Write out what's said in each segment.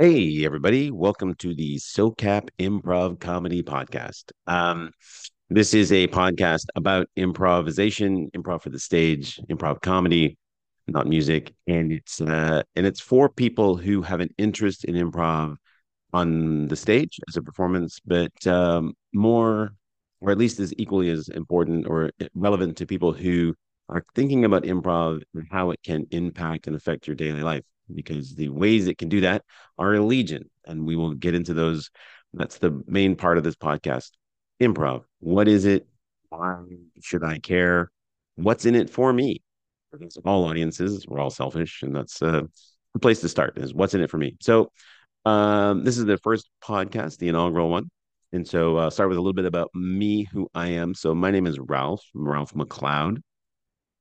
Hey, everybody. Welcome to the SOCAP Improv Comedy Podcast. Um, this is a podcast about improvisation, improv for the stage, improv comedy, not music. And it's uh, and it's for people who have an interest in improv on the stage as a performance, but um, more, or at least as equally as important or relevant to people who are thinking about improv and how it can impact and affect your daily life because the ways it can do that are a legion. And we will get into those. That's the main part of this podcast. Improv. What is it? Why should I care? What's in it for me? Because All audiences, we're all selfish, and that's uh, the place to start is what's in it for me. So, um, this is the first podcast, the inaugural one. And so, uh, start with a little bit about me, who I am. So, my name is Ralph, Ralph MacLeod.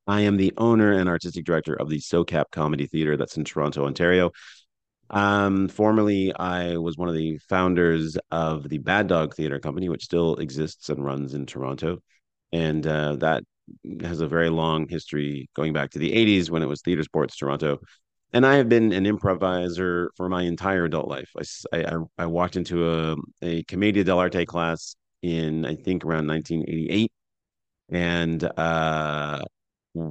I am the owner and artistic director of the SOCAP Comedy Theater that's in Toronto, Ontario. Um, formerly, I was one of the founders of the Bad Dog Theater Company, which still exists and runs in Toronto. And uh, that has a very long history going back to the 80s when it was Theatresports Toronto. And I have been an improviser for my entire adult life. I, I, I walked into a, a Commedia dell'arte class in, I think, around 1988. And uh,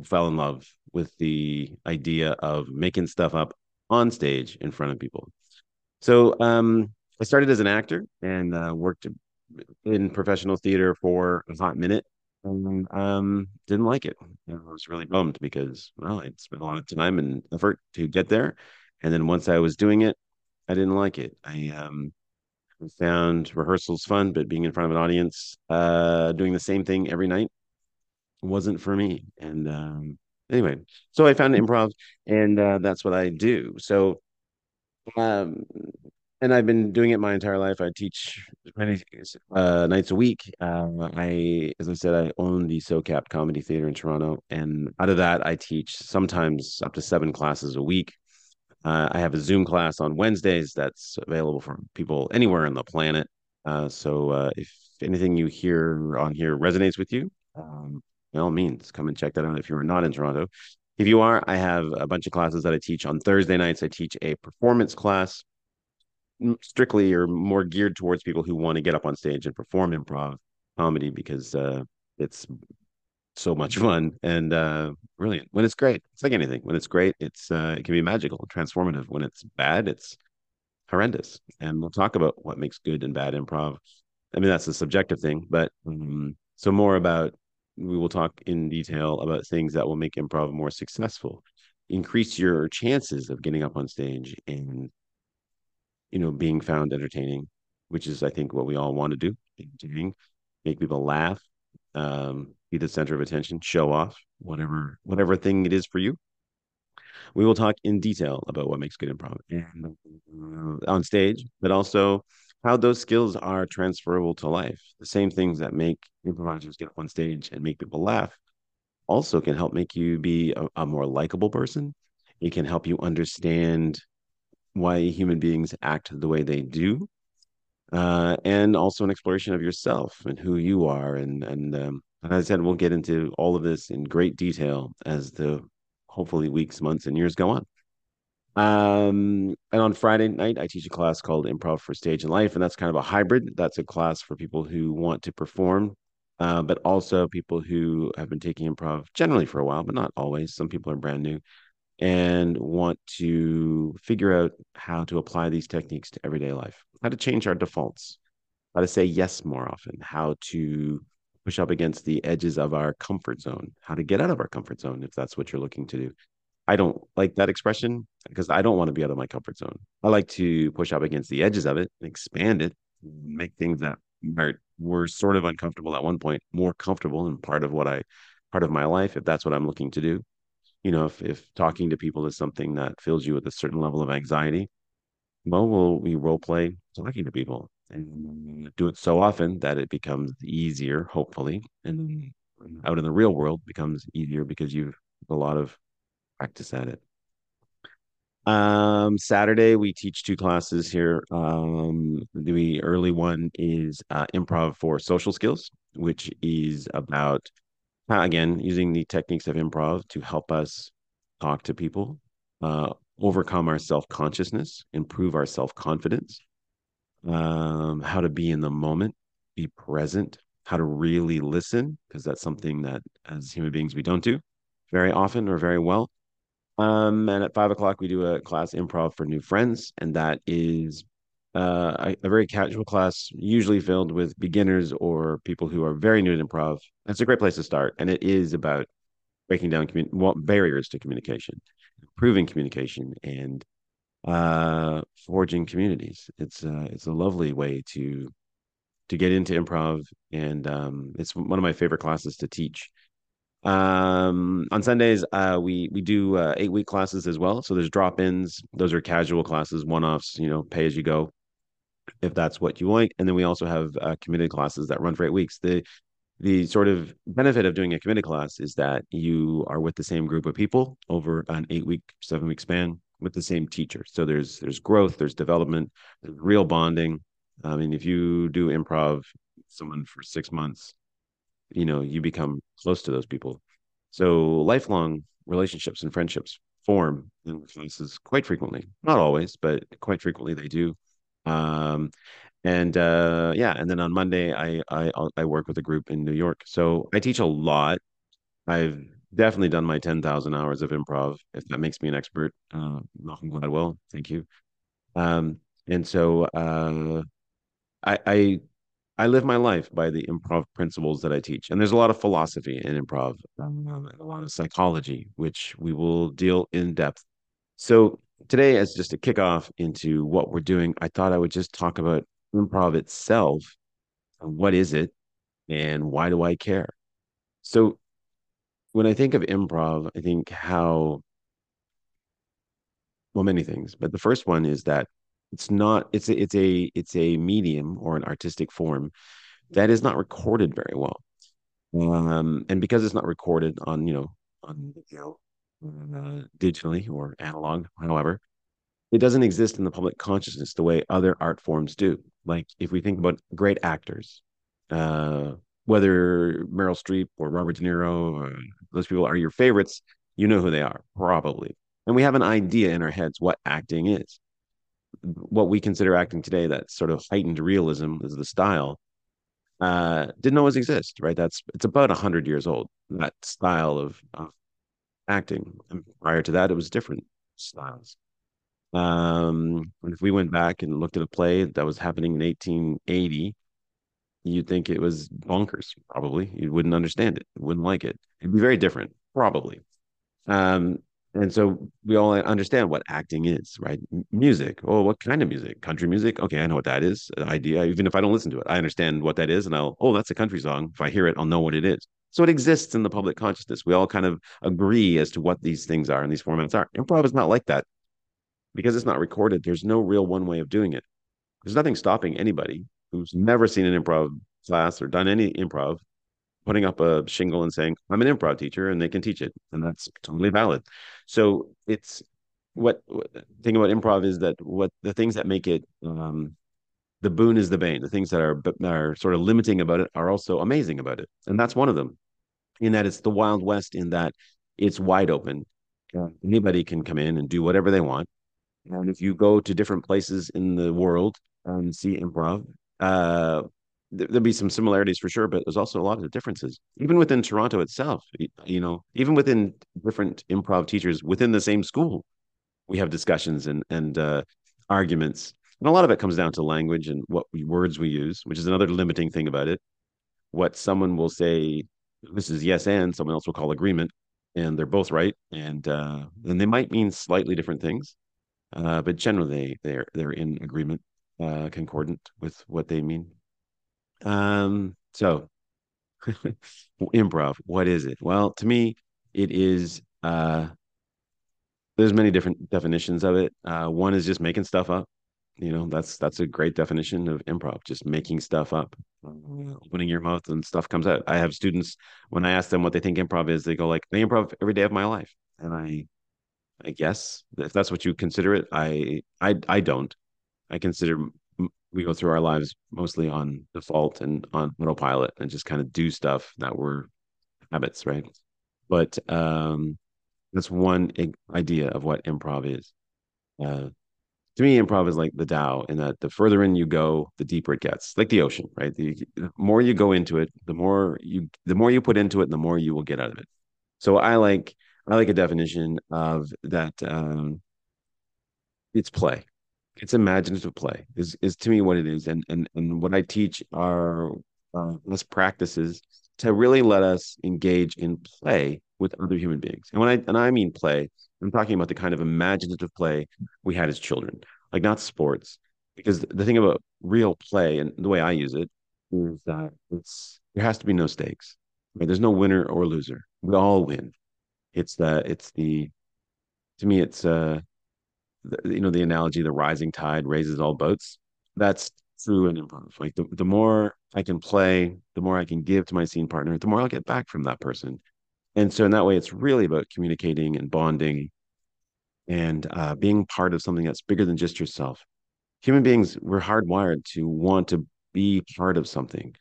fell in love with the idea of making stuff up on stage in front of people. So um, I started as an actor and uh, worked in professional theater for a hot minute and um, didn't like it. I was really bummed because, well, I'd spent a lot of time and effort to get there. And then once I was doing it, I didn't like it. I um, found rehearsals fun, but being in front of an audience, uh, doing the same thing every night wasn't for me. And um, anyway, so I found improv, and uh, that's what I do. So, um, and I've been doing it my entire life. I teach many uh, nights a week. Um, I, as I said, I own the SOCAP Comedy Theater in Toronto, and out of that, I teach sometimes up to seven classes a week. Uh, I have a Zoom class on Wednesdays that's available for people anywhere on the planet. Uh, so uh, if anything you hear on here resonates with you, um, by all means, come and check that out if you're not in Toronto. If you are, I have a bunch of classes that I teach on Thursday nights. I teach a performance class, strictly or more geared towards people who want to get up on stage and perform improv comedy because uh, it's so much fun and uh, brilliant. When it's great, it's like anything. When it's great, it's uh, it can be magical, transformative. When it's bad, it's horrendous. And we'll talk about what makes good and bad improv. I mean, that's a subjective thing, but um, so more about we will talk in detail about things that will make improv more successful. Increase your chances of getting up on stage and you know being found entertaining which is i think what we all want to do. Entertaining. Make people laugh um, be the center of attention show off whatever whatever thing it is for you. We will talk in detail about what makes good improv and, uh, on stage but also how those skills are transferable to life. The same things that make improvisers get up on stage and make people laugh also can help make you be a, a more likable person. It can help you understand why human beings act the way they do. Uh, and also an exploration of yourself and who you are. And, and, um, and as I said, we'll get into all of this in great detail as the hopefully weeks, months, and years go on. Um, and on Friday night, I teach a class called Improv for Stage and Life, and that's kind of a hybrid. That's a class for people who want to perform, uh, but also people who have been taking improv generally for a while, but not always. Some people are brand new and want to figure out how to apply these techniques to everyday life, how to change our defaults, how to say yes more often, how to push up against the edges of our comfort zone, how to get out of our comfort zone if that's what you're looking to do. I don't like that expression because I don't want to be out of my comfort zone. I like to push up against the edges of it and expand it, make things that were sort of uncomfortable at one point more comfortable and part of what I part of my life if that's what I'm looking to do. You know, if if talking to people is something that fills you with a certain level of anxiety, well, we'll we role play talking to people and do it so often that it becomes easier, hopefully, and out in the real world becomes easier because you've a lot of practice at it. Um, Saturday we teach two classes here. Um, the early one is uh, improv for social skills, which is about uh, again using the techniques of improv to help us talk to people uh, overcome our self consciousness, improve our self confidence, um, how to be in the moment, be present, how to really listen, because that's something that as human beings we don't do very often or very well. Um, and at five o'clock, we do a class improv for new friends, and that is uh, a, very casual class, usually filled with beginners or people who are very new to improv. It's a great place to start, and it is about breaking down commun- barriers to communication, improving communication, and uh, forging communities. It's uh, it's a lovely way to to get into improv, and um, it's one of my favorite classes to teach. Um, on Sundays, uh, we we do uh, eight week classes as well. So there's drop ins; those are casual classes, one offs. You know, pay as you go, if that's what you like. And then we also have uh, committed classes that run for eight weeks. The the sort of benefit of doing a committed class is that you are with the same group of people over an eight week, seven week span with the same teacher. So there's there's growth, there's development, there's real bonding. I mean, if you do improv someone for six months, you know, you become close to those people. So lifelong relationships and friendships form in classes quite frequently. Not always, but quite frequently they do. Um, and uh, yeah, and then on Monday I, I I work with a group in New York. So I teach a lot. I've definitely done my ten thousand hours of improv. If that makes me an expert, uh, Malcolm Gladwell, thank you. Um, and so uh, I, I I live my life by the improv principles that I teach, and there's a lot of philosophy in improv, um, a lot of psychology, which we will deal in depth. So today, as just a kickoff into what we're doing, I thought I would just talk about improv itself. What is it, and why do I care? So when I think of improv, I think how well many things, but the first one is that it's not it's a, it's a it's a medium or an artistic form that is not recorded very well. Um, and because it's not recorded on you know on know uh, digitally or analog, however, it doesn't exist in the public consciousness the way other art forms do. Like if we think about great actors, uh, whether Meryl Streep or Robert De Niro, or those people are your favorites, you know who they are, probably. And we have an idea in our heads what acting is. What we consider acting today, that sort of heightened realism is the style, uh, didn't always exist, right? That's it's about hundred years old. That style of, acting, and prior to that, it was different styles. Um, if we went back and looked at a play that was happening in 1880, you'd think it was bonkers, probably. You wouldn't understand it, wouldn't like it. It'd be very different, probably. Um, and so we all understand what acting is, right? music. Oh, what kind of music? Country music? Okay, I know what that is. idea. Even if I don't listen to it, I understand what that is, and I'll. Oh, that's a country song. If I hear it, I'll know what it is. So it exists in the public consciousness. We all kind of agree as to what these things are and these formats are. Improv is not like that because it's not recorded, there's no real one way of doing it. There's nothing stopping anybody who's never seen an improv class or done any improv putting up a shingle and saying, I'm an improv teacher and they can teach it. And that's totally valid. So it's what, what thing about improv is that what the things that make it um, the boon is the bane. The things that are are sort of limiting about it are also amazing about it, and that's one of them. In that it's the wild west. In that it's wide open. Yeah. Anybody can come in and do whatever they want. And if you go to different places in the world and see improv, uh, there'll be some similarities for sure, but there's also a lot of differences. Even within Toronto itself, you know, even within different improv teachers within the same school, we have discussions and and uh, arguments, and a lot of it comes down to language and what words we use, which is another limiting thing about it. What someone will say, this is yes and, someone else will call agreement, and they're both right, and uh, and they might mean slightly different things uh, but generally they're they're in agreement, uh, concordant with what they mean. Um, so improv, what is it? Well, to me, it is. Uh, there's many different definitions of it. Uh, one is just making stuff up. You know, that's that's a great definition of improv, just making stuff up, opening your mouth and stuff comes out. I have students when I ask them what they think improv is, they go like, "I improv every day of my life," and I I guess if that's what you consider it. I I I don't. I consider we go through our lives mostly on default and on autopilot and just kind of do stuff that we're habits, right? But um that's one idea of what improv is. Uh, to me, improv is like the Tao, in that the further in you go, the deeper it gets, like the ocean, right? The, the more you go into it, the more you the more you put into it, the more you will get out of it. So I like I like a definition of that. Um, it's play. It's imaginative play. Is is to me what it is, and and and what I teach are uh, best practices to really let us engage in play with other human beings. And when I and I mean play, I'm talking about the kind of imaginative play we had as children, like not sports. Because the thing about real play and the way I use it is that it's there has to be no stakes. Right? There's no winner or loser. We all win. It's the it's the to me it's uh you know the analogy the rising tide raises all boats. That's true and improv. Like the, the more I can play, the more I can give to my scene partner, the more I'll get back from that person. And so in that way, it's really about communicating and bonding and uh, being part of something that's bigger than just yourself. Human beings, we're hardwired to want to be part of something,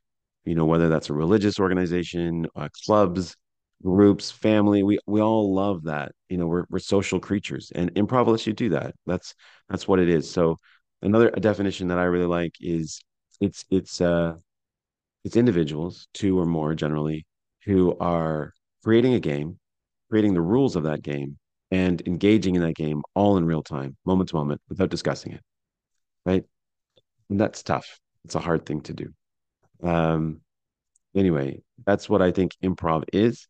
you know, whether that's a religious organization, uh, clubs, groups, family. We we all love that. You know, we're we're social creatures, and improv lets you do that. That's that's what it is. So another definition that I really like is it's it's uh it's individuals, two or more generally, who are creating a game, creating the rules of that game, and engaging in that game all in real time, moment to moment, without discussing it. Right. And that's tough. It's a hard thing to do. Um, anyway, that's what I think improv is.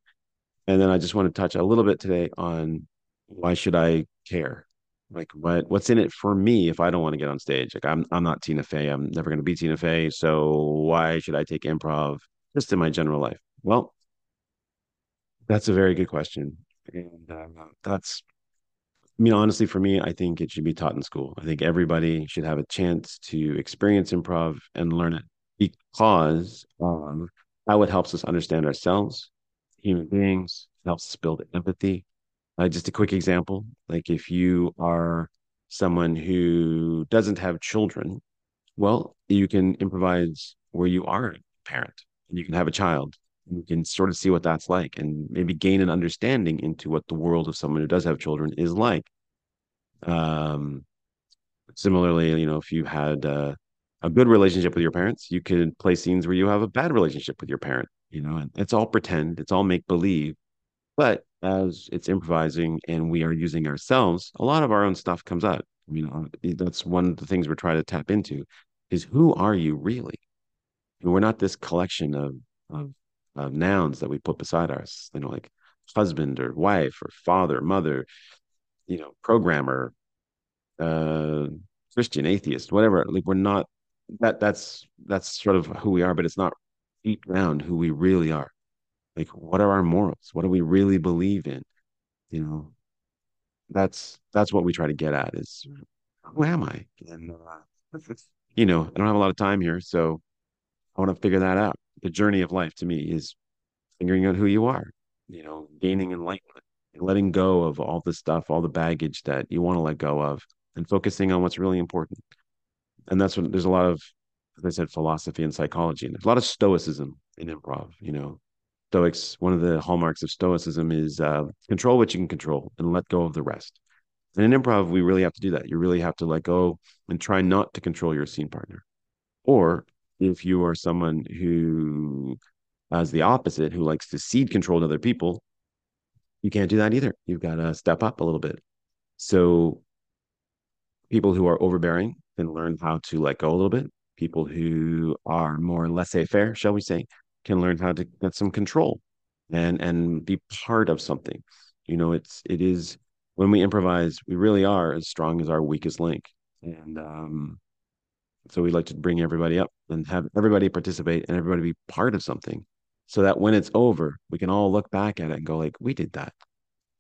And then I just want to touch a little bit today on why should I care? Like what what's in it for me if I don't want to get on stage? Like I'm I'm not Tina Fey. I'm never going to be Tina Fey. So why should I take improv just in my general life? Well, that's a very good question. And uh, that's, I mean, honestly, for me, I think it should be taught in school. I think everybody should have a chance to experience improv and learn it because um, how it helps us understand ourselves, human beings, helps us build empathy. Uh, just a quick example like if you are someone who doesn't have children, well, you can improvise where you are a parent and you can have a child you can sort of see what that's like and maybe gain an understanding into what the world of someone who does have children is like. Um, similarly, you know, if you had uh, a good relationship with your parents, you could play scenes where you have a bad relationship with your parent, you know, and it's all pretend, it's all make believe. But as it's improvising and we are using ourselves, a lot of our own stuff comes out. You know, that's one of the things we're trying to tap into is who are you really? And we're not this collection of of uh, nouns that we put beside ours, you know, like husband or wife or father, mother, you know, programmer, uh, Christian, atheist, whatever. Like we're not that. That's that's sort of who we are, but it's not deep down who we really are. Like, what are our morals? What do we really believe in? You know, that's that's what we try to get at. Is who am I? And uh, you know, I don't have a lot of time here, so I want to figure that out the journey of life to me is figuring out who you are, you know, gaining enlightenment, letting go of all the stuff, all the baggage that you want to let go of, and focusing on what's really important. And that's what there's a lot of, as I said, philosophy and psychology, and there's a lot of stoicism in improv. You know, Stoics, one of the hallmarks of Stoicism is uh, control what you can control and let go of the rest. And in improv, we really have to do that. You really have to let go and try not to control your scene partner. Or if you are someone who has the opposite, who likes to cede control to other people, you can't do that either. You've got to step up a little bit. So people who are overbearing can learn how to let go a little bit. People who are more laissez-faire, shall we say, can learn how to get some control and and be part of something. You know, it's it is when we improvise, we really are as strong as our weakest link. And um, so we like to bring everybody up and have everybody participate and everybody be part of something so that when it's over, we can all look back at it and go like, we did that.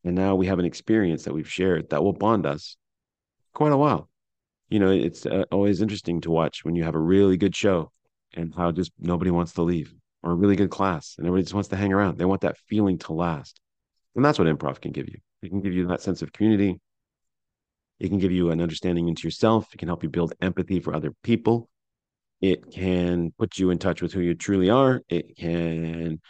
And now we have an experience that we've shared that will bond us quite a while. You know, it's uh, always interesting to watch when you have a really good show and how just nobody wants to leave or a really good class and everybody just wants to hang around. They want that feeling to last. And that's what improv can give you. It can give you that sense of community, it can give you an understanding into yourself. It can help you build empathy for other people. It can put you in touch with who you truly are. It can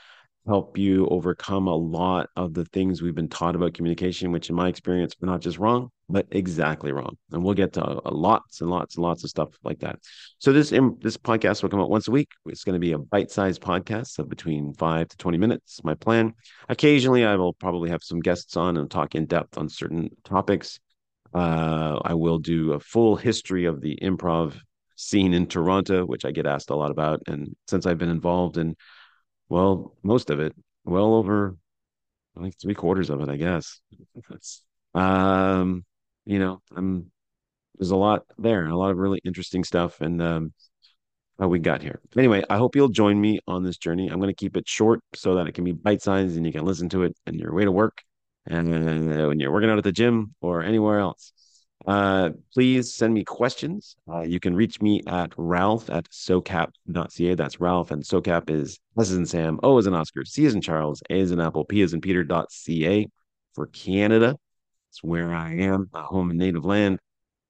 help you overcome a lot of the things we've been taught about communication, which in my experience are not just wrong, but exactly wrong. And we'll get to a lots and lots and lots of stuff like that. So this this podcast will come out once a week. It's going to be a bite-sized podcast of between five to 20 minutes. My plan. Occasionally, I will probably have some guests on and talk in depth on certain topics. Uh, I will do a full history of the improv scene in Toronto, which I get asked a lot about. And since I've been involved in well, most of it, well over I think three quarters of it, I guess. um, you know, I'm there's a lot there, a lot of really interesting stuff, and um, how we got here. Anyway, I hope you'll join me on this journey. I'm going to keep it short so that it can be bite sized and you can listen to it on your way to work and uh, when you're working out at the gym or anywhere else. Uh, please send me questions. Uh, you can reach me at ralph at socap.ca. That's Ralph, and socap is S is in Sam, O is in Oscar, C is in Charles, A is in Apple, P is in Peter.ca for Canada. It's where I am, my home and native land.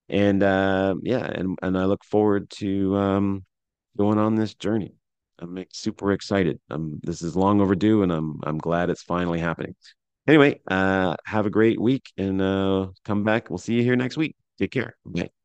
And uh, yeah, and, and I look forward to um, going on this journey. I'm super excited. I'm, this is long overdue, and I'm I'm glad it's finally happening. Anyway, uh, have a great week and uh, come back. We'll see you here next week. Take care. Bye.